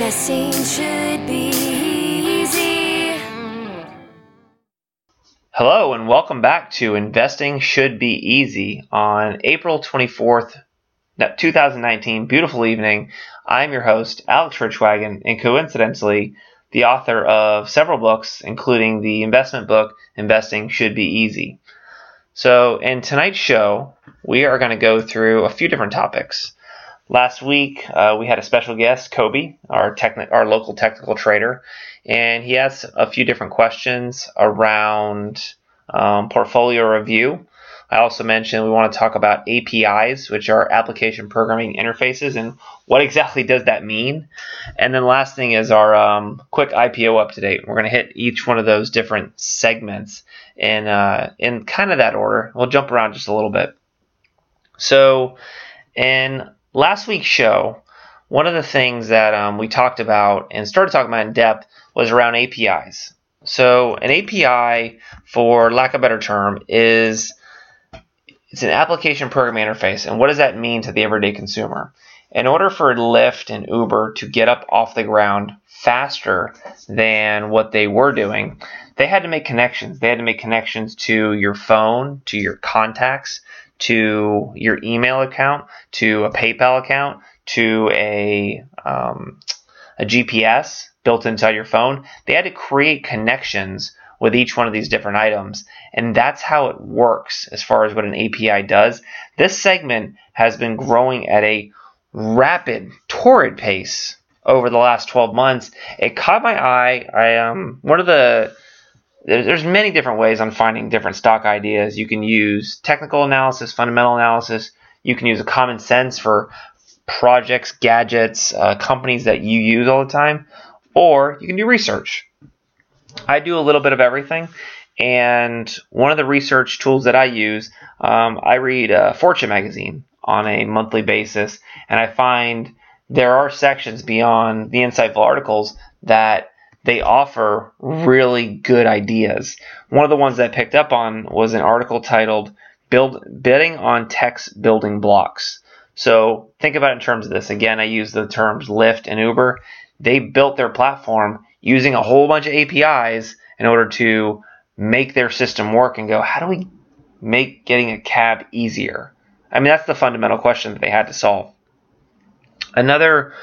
Investing should be easy. Hello, and welcome back to Investing Should Be Easy on April 24th, 2019. Beautiful evening. I'm your host, Alex Richwagon, and coincidentally, the author of several books, including the investment book, Investing Should Be Easy. So, in tonight's show, we are going to go through a few different topics. Last week, uh, we had a special guest, Kobe, our, techni- our local technical trader, and he asked a few different questions around um, portfolio review. I also mentioned we want to talk about APIs, which are application programming interfaces, and what exactly does that mean? And then the last thing is our um, quick IPO up to date. We're going to hit each one of those different segments in uh, in kind of that order. We'll jump around just a little bit. So, in last week's show, one of the things that um, we talked about and started talking about in depth was around APIs. So, an API, for lack of a better term, is it's an application program interface. And what does that mean to the everyday consumer? In order for Lyft and Uber to get up off the ground faster than what they were doing, they had to make connections. They had to make connections to your phone, to your contacts, to your email account, to a PayPal account, to a um, a GPS built inside your phone. They had to create connections with each one of these different items, and that's how it works as far as what an API does. This segment has been growing at a rapid, torrid pace over the last 12 months. It caught my eye. I um one of the there's many different ways on finding different stock ideas. You can use technical analysis, fundamental analysis. You can use a common sense for projects, gadgets, uh, companies that you use all the time, or you can do research. I do a little bit of everything, and one of the research tools that I use, um, I read uh, Fortune magazine on a monthly basis, and I find there are sections beyond the insightful articles that they offer really good ideas. One of the ones that I picked up on was an article titled Build on Text Building Blocks. So think about it in terms of this. Again, I use the terms Lyft and Uber. They built their platform using a whole bunch of APIs in order to make their system work and go, how do we make getting a cab easier? I mean, that's the fundamental question that they had to solve. Another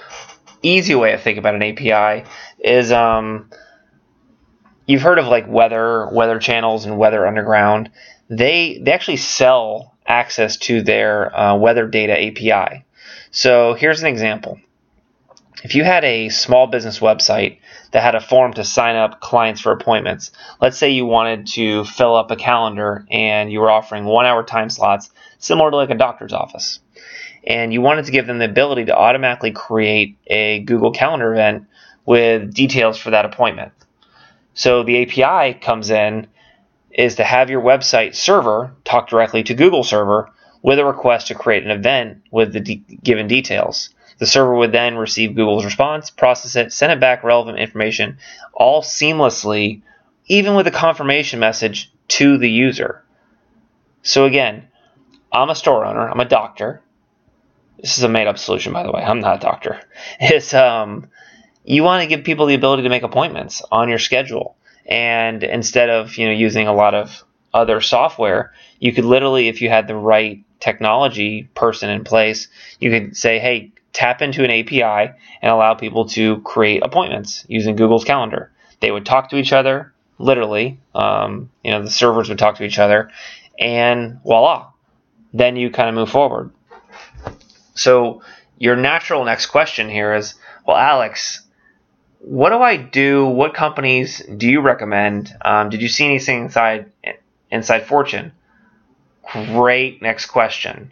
easy way to think about an API is um, you've heard of like weather weather channels and weather underground. They they actually sell access to their uh, weather data API. So here's an example. If you had a small business website that had a form to sign up clients for appointments, let's say you wanted to fill up a calendar and you were offering one hour time slots similar to like a doctor's office and you wanted to give them the ability to automatically create a Google Calendar event with details for that appointment. So the API comes in is to have your website server talk directly to Google server with a request to create an event with the de- given details. The server would then receive Google's response, process it, send it back relevant information, all seamlessly, even with a confirmation message to the user. So again, I'm a store owner, I'm a doctor, this is a made up solution, by the way. I'm not a doctor. It's um, you want to give people the ability to make appointments on your schedule, and instead of you know using a lot of other software, you could literally, if you had the right technology person in place, you could say, hey, tap into an API and allow people to create appointments using Google's Calendar. They would talk to each other, literally. Um, you know, the servers would talk to each other, and voila, then you kind of move forward. So your natural next question here is, well, Alex, what do I do? What companies do you recommend? Um, did you see anything inside inside Fortune? Great next question.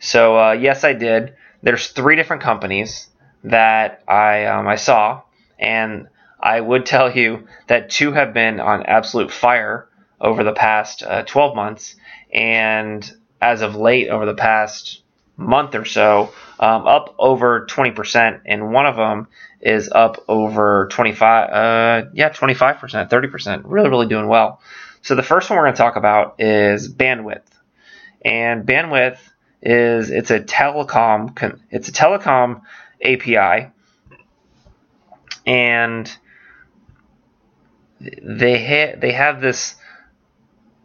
So uh, yes, I did. There's three different companies that I um, I saw, and I would tell you that two have been on absolute fire over the past uh, 12 months, and as of late, over the past month or so, um, up over 20%, and one of them is up over 25, uh, yeah, 25%, 30%, really, really doing well. So the first one we're going to talk about is bandwidth, and bandwidth is it's a telecom it's a telecom API, and they ha- they have this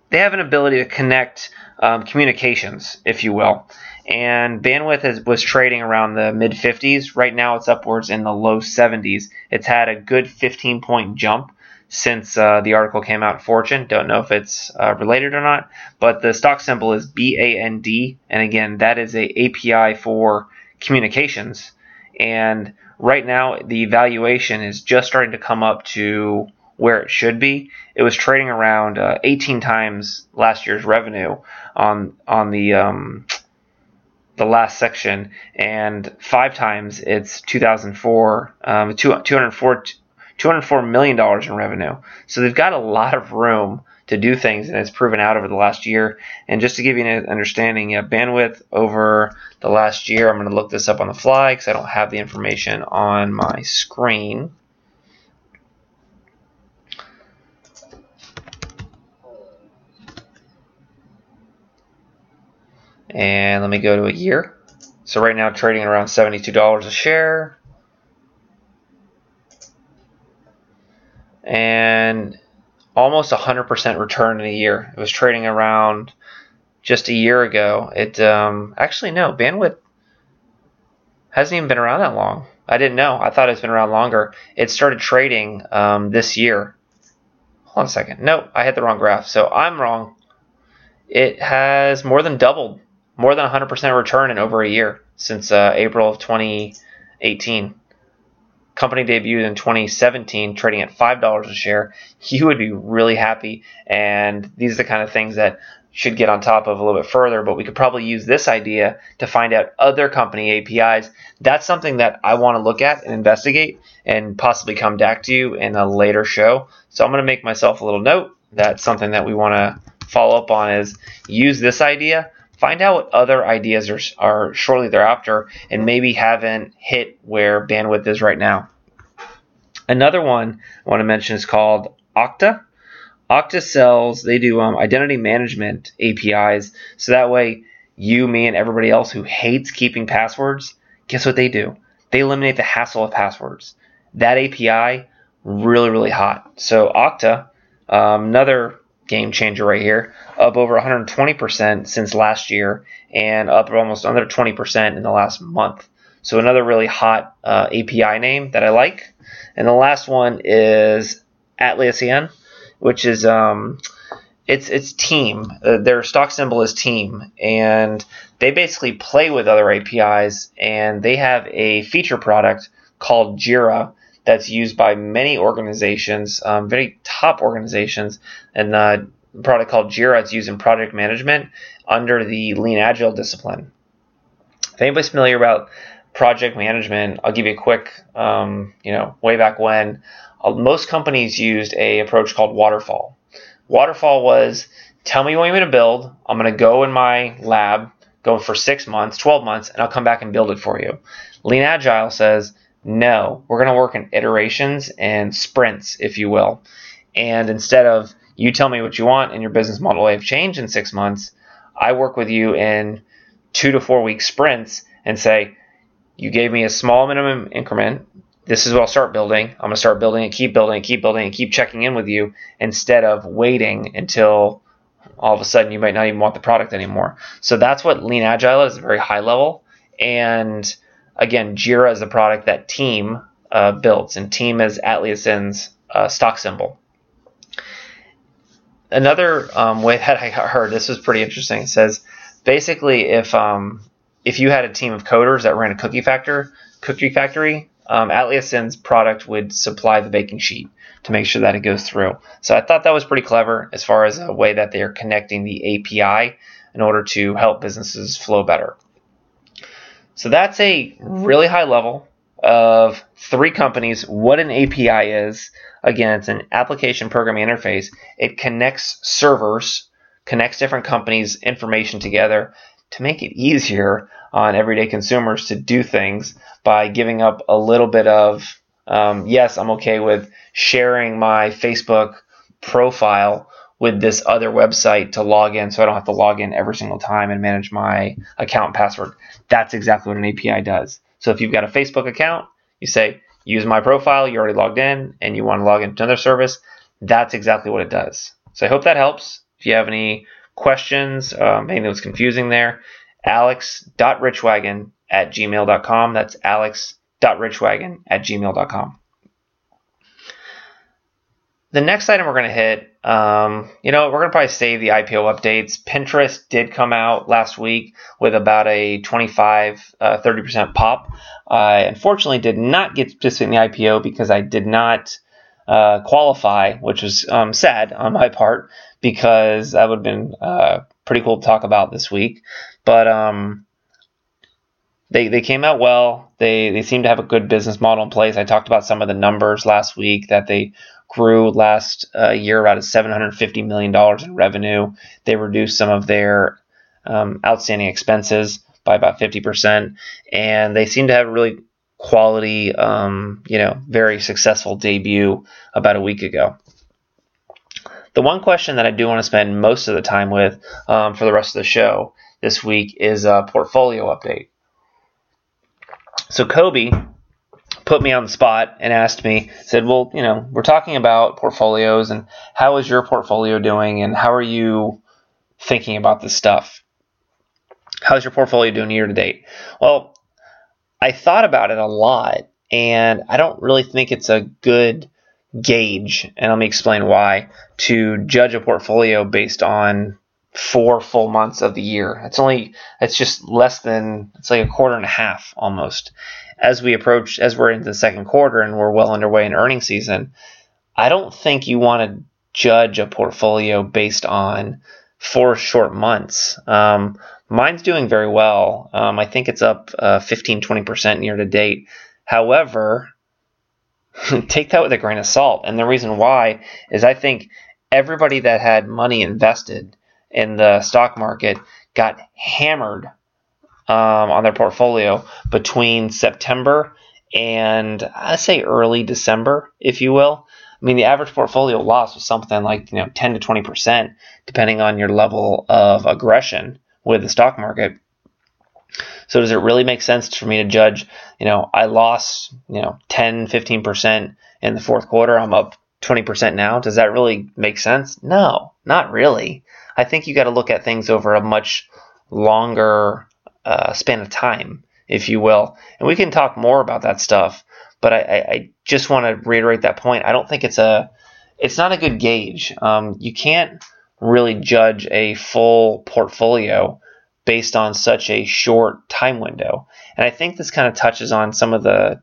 they have an ability to connect um, communications, if you will. And bandwidth was trading around the mid 50s. Right now, it's upwards in the low 70s. It's had a good 15 point jump since uh, the article came out. Fortune, don't know if it's uh, related or not, but the stock symbol is BAND, and again, that is a API for communications. And right now, the valuation is just starting to come up to where it should be. It was trading around uh, 18 times last year's revenue on on the um, the last section, and five times its 2004 um, 204 204 million dollars in revenue. So they've got a lot of room to do things, and it's proven out over the last year. And just to give you an understanding, yeah, bandwidth over the last year, I'm going to look this up on the fly because I don't have the information on my screen. And let me go to a year. So right now trading around $72 a share. And almost 100% return in a year. It was trading around just a year ago. It um, actually no bandwidth hasn't even been around that long. I didn't know. I thought it's been around longer. It started trading um, this year. Hold on a second. No, I hit the wrong graph. So I'm wrong. It has more than doubled more than 100% return in over a year since uh, April of 2018. Company debuted in 2017, trading at $5 a share. You would be really happy. And these are the kind of things that should get on top of a little bit further, but we could probably use this idea to find out other company APIs. That's something that I want to look at and investigate and possibly come back to you in a later show. So I'm going to make myself a little note. That's something that we want to follow up on is use this idea find out what other ideas are, are shortly thereafter and maybe haven't hit where bandwidth is right now. Another one I want to mention is called Okta. Okta sells, they do um, identity management APIs. So that way, you, me, and everybody else who hates keeping passwords, guess what they do? They eliminate the hassle of passwords. That API, really, really hot. So Okta, um, another game changer right here, up over 120% since last year and up almost another 20% in the last month. So another really hot uh, API name that I like. And the last one is Atlassian, which is um, it's it's team. Uh, their stock symbol is team, and they basically play with other APIs, and they have a feature product called Jira that's used by many organizations, um, very top organizations, and the product called Jira. It's used in project management under the Lean Agile discipline. If anybody's familiar about project management, I'll give you a quick, um, you know, way back when, uh, most companies used a approach called waterfall. Waterfall was tell me what you want me to build. I'm going to go in my lab, go for six months, 12 months, and I'll come back and build it for you. Lean Agile says no, we're going to work in iterations and sprints, if you will. And instead of you tell me what you want and your business model may have changed in six months, I work with you in two to four week sprints and say, you gave me a small minimum increment. This is what I'll start building. I'm going to start building and keep building and keep building and keep checking in with you instead of waiting until all of a sudden you might not even want the product anymore. So that's what Lean Agile is, very high level. And again, Jira is the product that Team uh, builds, and Team is Atlassian's uh, stock symbol. Another um, way that I heard this was pretty interesting. It says basically if um, if you had a team of coders that ran a cookie factor cookie factory, um, Atlassian's product would supply the baking sheet to make sure that it goes through. So I thought that was pretty clever as far as a way that they are connecting the API in order to help businesses flow better. So that's a really high level of three companies, what an API is. Again, it's an application programming interface. It connects servers, connects different companies' information together to make it easier on everyday consumers to do things by giving up a little bit of, um, yes, I'm okay with sharing my Facebook profile with this other website to log in so I don't have to log in every single time and manage my account password. That's exactly what an API does. So if you've got a Facebook account, you say, use my profile, you're already logged in, and you want to log into another service, that's exactly what it does. So I hope that helps. If you have any questions, um, anything that's confusing there, alex.richwagon at gmail.com. That's alex.richwagon at gmail.com. The next item we're going to hit, um, you know, we're going to probably save the IPO updates. Pinterest did come out last week with about a 25, uh, 30% pop. I unfortunately did not get to participate in the IPO because I did not uh, qualify, which was um, sad on my part because that would have been uh, pretty cool to talk about this week. But um, they, they came out well. They, they seem to have a good business model in place. I talked about some of the numbers last week that they grew last uh, year about $750 million in revenue. They reduced some of their um, outstanding expenses by about 50%. And they seem to have a really quality, um, you know, very successful debut about a week ago. The one question that I do want to spend most of the time with um, for the rest of the show this week is a portfolio update. So Kobe put me on the spot and asked me, said, "Well, you know, we're talking about portfolios and how is your portfolio doing and how are you thinking about this stuff? How's your portfolio doing year to date?" Well, I thought about it a lot and I don't really think it's a good gauge, and let me explain why, to judge a portfolio based on four full months of the year. It's only it's just less than it's like a quarter and a half almost. As we approach as we're into the second quarter and we're well underway in earning season, I don't think you want to judge a portfolio based on four short months. Um, mine's doing very well. Um, I think it's up uh, 15 20% year to date. However, take that with a grain of salt. And the reason why is I think everybody that had money invested in the stock market got hammered um, on their portfolio between September and I say early December, if you will. I mean, the average portfolio loss was something like you know 10 to 20 percent, depending on your level of aggression with the stock market. So does it really make sense for me to judge, you know, I lost, you know, 10, 15% in the fourth quarter, I'm up 20% now. Does that really make sense? No, not really. I think you got to look at things over a much longer uh, span of time, if you will. And we can talk more about that stuff, but I, I, I just want to reiterate that point. I don't think it's a, it's not a good gauge. Um, you can't really judge a full portfolio based on such a short time window. And I think this kind of touches on some of the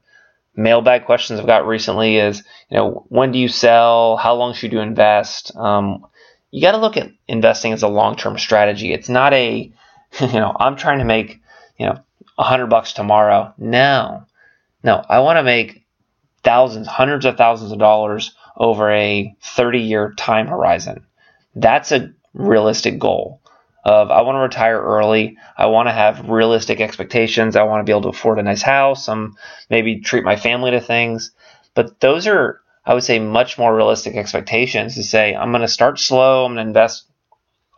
mailbag questions I've got recently is, you know, when do you sell? How long should you invest? Um, you got to look at investing as a long-term strategy. It's not a, you know, I'm trying to make, you know, a hundred bucks tomorrow. No, no, I want to make thousands, hundreds of thousands of dollars over a 30-year time horizon. That's a realistic goal of I want to retire early. I want to have realistic expectations. I want to be able to afford a nice house. I'm maybe treat my family to things. But those are, I would say, much more realistic expectations to say, I'm going to start slow. I'm going to invest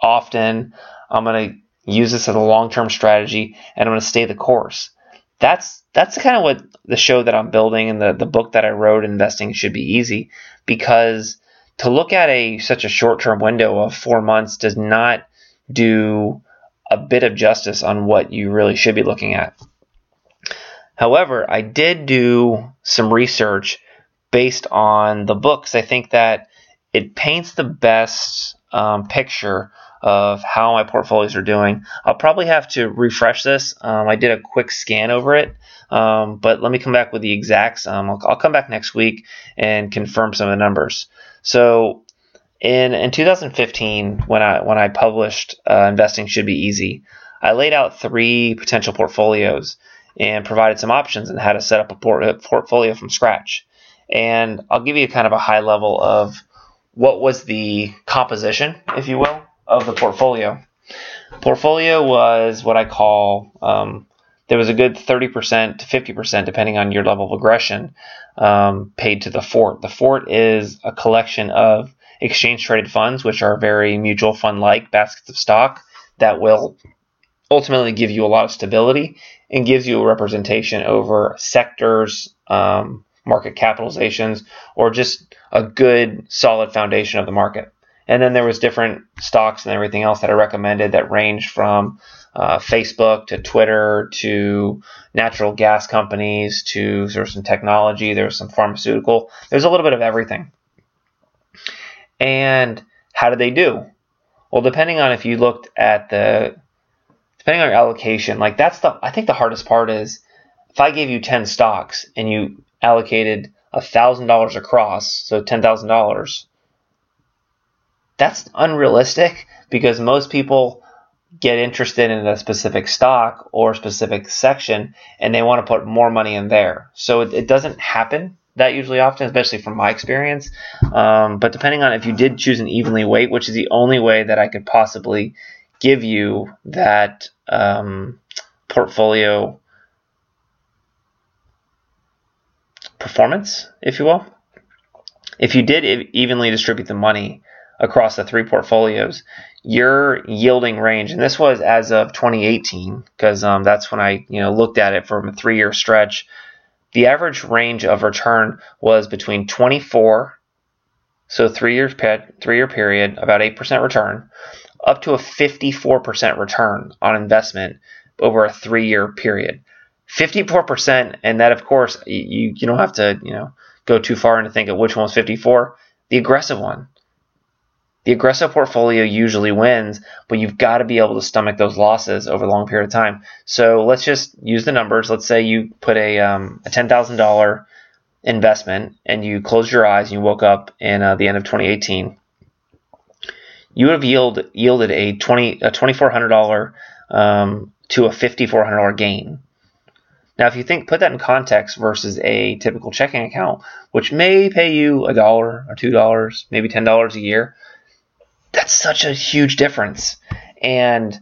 often. I'm going to use this as a long-term strategy and I'm going to stay the course. That's, that's kind of what the show that I'm building and the, the book that I wrote, Investing Should Be Easy, because to look at a, such a short-term window of four months does not do a bit of justice on what you really should be looking at. However, I did do some research based on the books. I think that it paints the best um, picture of how my portfolios are doing. I'll probably have to refresh this. Um, I did a quick scan over it, um, but let me come back with the exacts. Um, I'll, I'll, come back next week and confirm some of the numbers. So in in 2015, when I when I published uh, Investing Should Be Easy, I laid out three potential portfolios and provided some options on how to set up a, port- a portfolio from scratch. And I'll give you kind of a high level of what was the composition, if you will, of the portfolio. Portfolio was what I call um, there was a good 30% to 50%, depending on your level of aggression, um, paid to the fort. The fort is a collection of exchange traded funds, which are very mutual fund like baskets of stock that will ultimately give you a lot of stability and gives you a representation over sectors, um, market capitalizations, or just a good solid foundation of the market. And then there was different stocks and everything else that I recommended that ranged from uh, Facebook to Twitter to natural gas companies to there's some technology, there's some pharmaceutical, there's a little bit of everything. And how did they do? Well, depending on if you looked at the depending on your allocation, like that's the I think the hardest part is if I gave you 10 stocks and you allocated $1,000 across, so $10,000, that's unrealistic because most people get interested in a specific stock or specific section and they want to put more money in there. So it, it doesn't happen that usually often, especially from my experience. Um, but depending on if you did choose an evenly weight, which is the only way that I could possibly give you that um, portfolio performance, if you will. If you did evenly distribute the money across the three portfolios, your yielding range, and this was as of 2018, because um, that's when I you know looked at it from a three-year stretch. The average range of return was between 24, so three years three-year period, about eight percent return, up to a 54% return on investment over a three-year period. 54%, and that of course you you don't have to you know go too far into think of which one was 54. The aggressive one. The aggressive portfolio usually wins, but you've got to be able to stomach those losses over a long period of time. So let's just use the numbers. Let's say you put a, um, a $10,000 investment and you close your eyes and you woke up in uh, the end of 2018. You would have yield, yielded a, 20, a $2,400 um, to a $5,400 gain. Now, if you think, put that in context versus a typical checking account, which may pay you a dollar or two dollars, maybe ten dollars a year, that's such a huge difference. And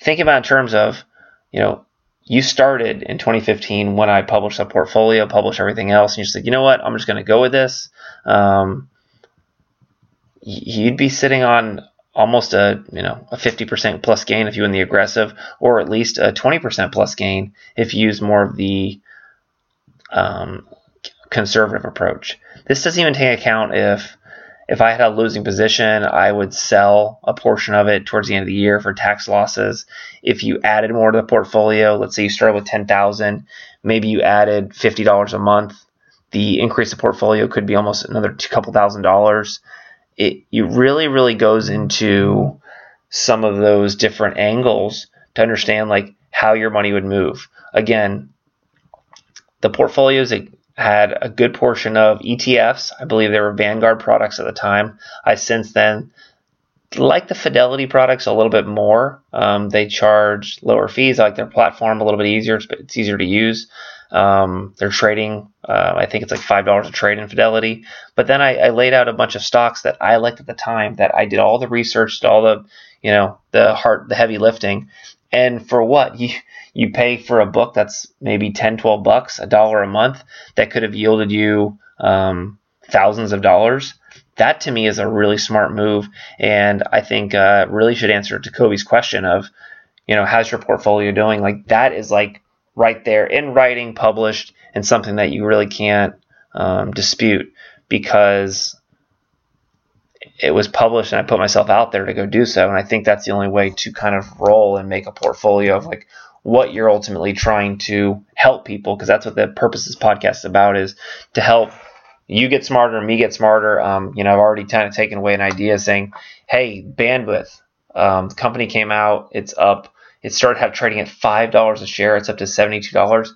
think about in terms of, you know, you started in 2015 when I published a portfolio, published everything else, and you said, you know what, I'm just going to go with this. Um, you'd be sitting on almost a you know a 50% plus gain if you win the aggressive, or at least a 20% plus gain if you use more of the um, conservative approach. This doesn't even take account if if I had a losing position, I would sell a portion of it towards the end of the year for tax losses. If you added more to the portfolio, let's say you started with 10,000, maybe you added $50 a month, the increase of portfolio could be almost another couple thousand dollars. It, really, really goes into some of those different angles to understand like how your money would move. Again, the portfolios had a good portion of ETFs. I believe they were Vanguard products at the time. I since then like the Fidelity products a little bit more. Um, they charge lower fees. I like their platform a little bit easier. It's easier to use. Um, they're trading. Uh, I think it's like five dollars a trade in Fidelity. But then I, I, laid out a bunch of stocks that I liked at the time. That I did all the research, all the you know the hard, the heavy lifting, and for what you you pay for a book that's maybe 10, 12 bucks, a dollar a month, that could have yielded you um, thousands of dollars. That to me is a really smart move, and I think uh, really should answer to Kobe's question of, you know, how's your portfolio doing? Like that is like right there in writing, published, and something that you really can't um, dispute because it was published and I put myself out there to go do so. And I think that's the only way to kind of roll and make a portfolio of like what you're ultimately trying to help people because that's what the purpose of this podcast is about is to help you get smarter and me get smarter um, you know i've already kind of taken away an idea saying hey bandwidth um, company came out it's up it started have trading at five dollars a share it's up to $72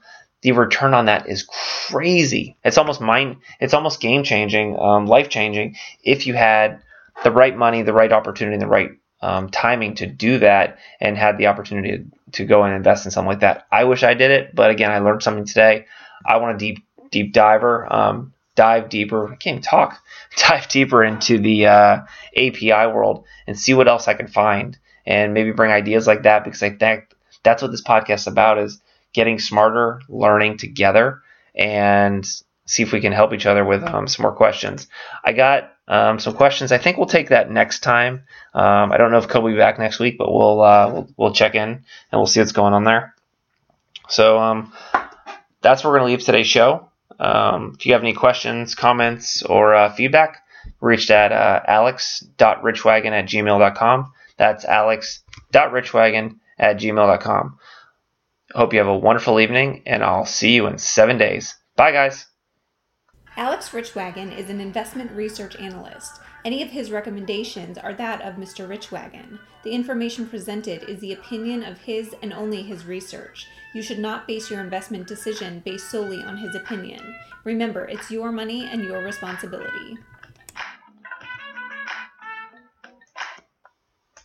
the return on that is crazy it's almost mind it's almost game changing um, life changing if you had the right money the right opportunity the right um, timing to do that and had the opportunity to, to go and invest in something like that. I wish I did it, but again, I learned something today. I want to deep deep diver, um, dive deeper. I can't even talk. Dive deeper into the uh, API world and see what else I can find, and maybe bring ideas like that because I think that's what this podcast is about: is getting smarter, learning together, and see if we can help each other with um, some more questions. I got um, some questions. I think we'll take that next time. Um, I don't know if Kobe will be back next week, but we'll, uh, we'll, we'll check in and we'll see what's going on there. So um, that's where we're going to leave today's show. Um, if you have any questions, comments, or uh, feedback, reached at uh, alex.richwagon at gmail.com. That's alex.richwagon at gmail.com. Hope you have a wonderful evening, and I'll see you in seven days. Bye, guys. Alex Richwagon is an investment research analyst. Any of his recommendations are that of Mr. Richwagon. The information presented is the opinion of his and only his research. You should not base your investment decision based solely on his opinion. Remember, it's your money and your responsibility.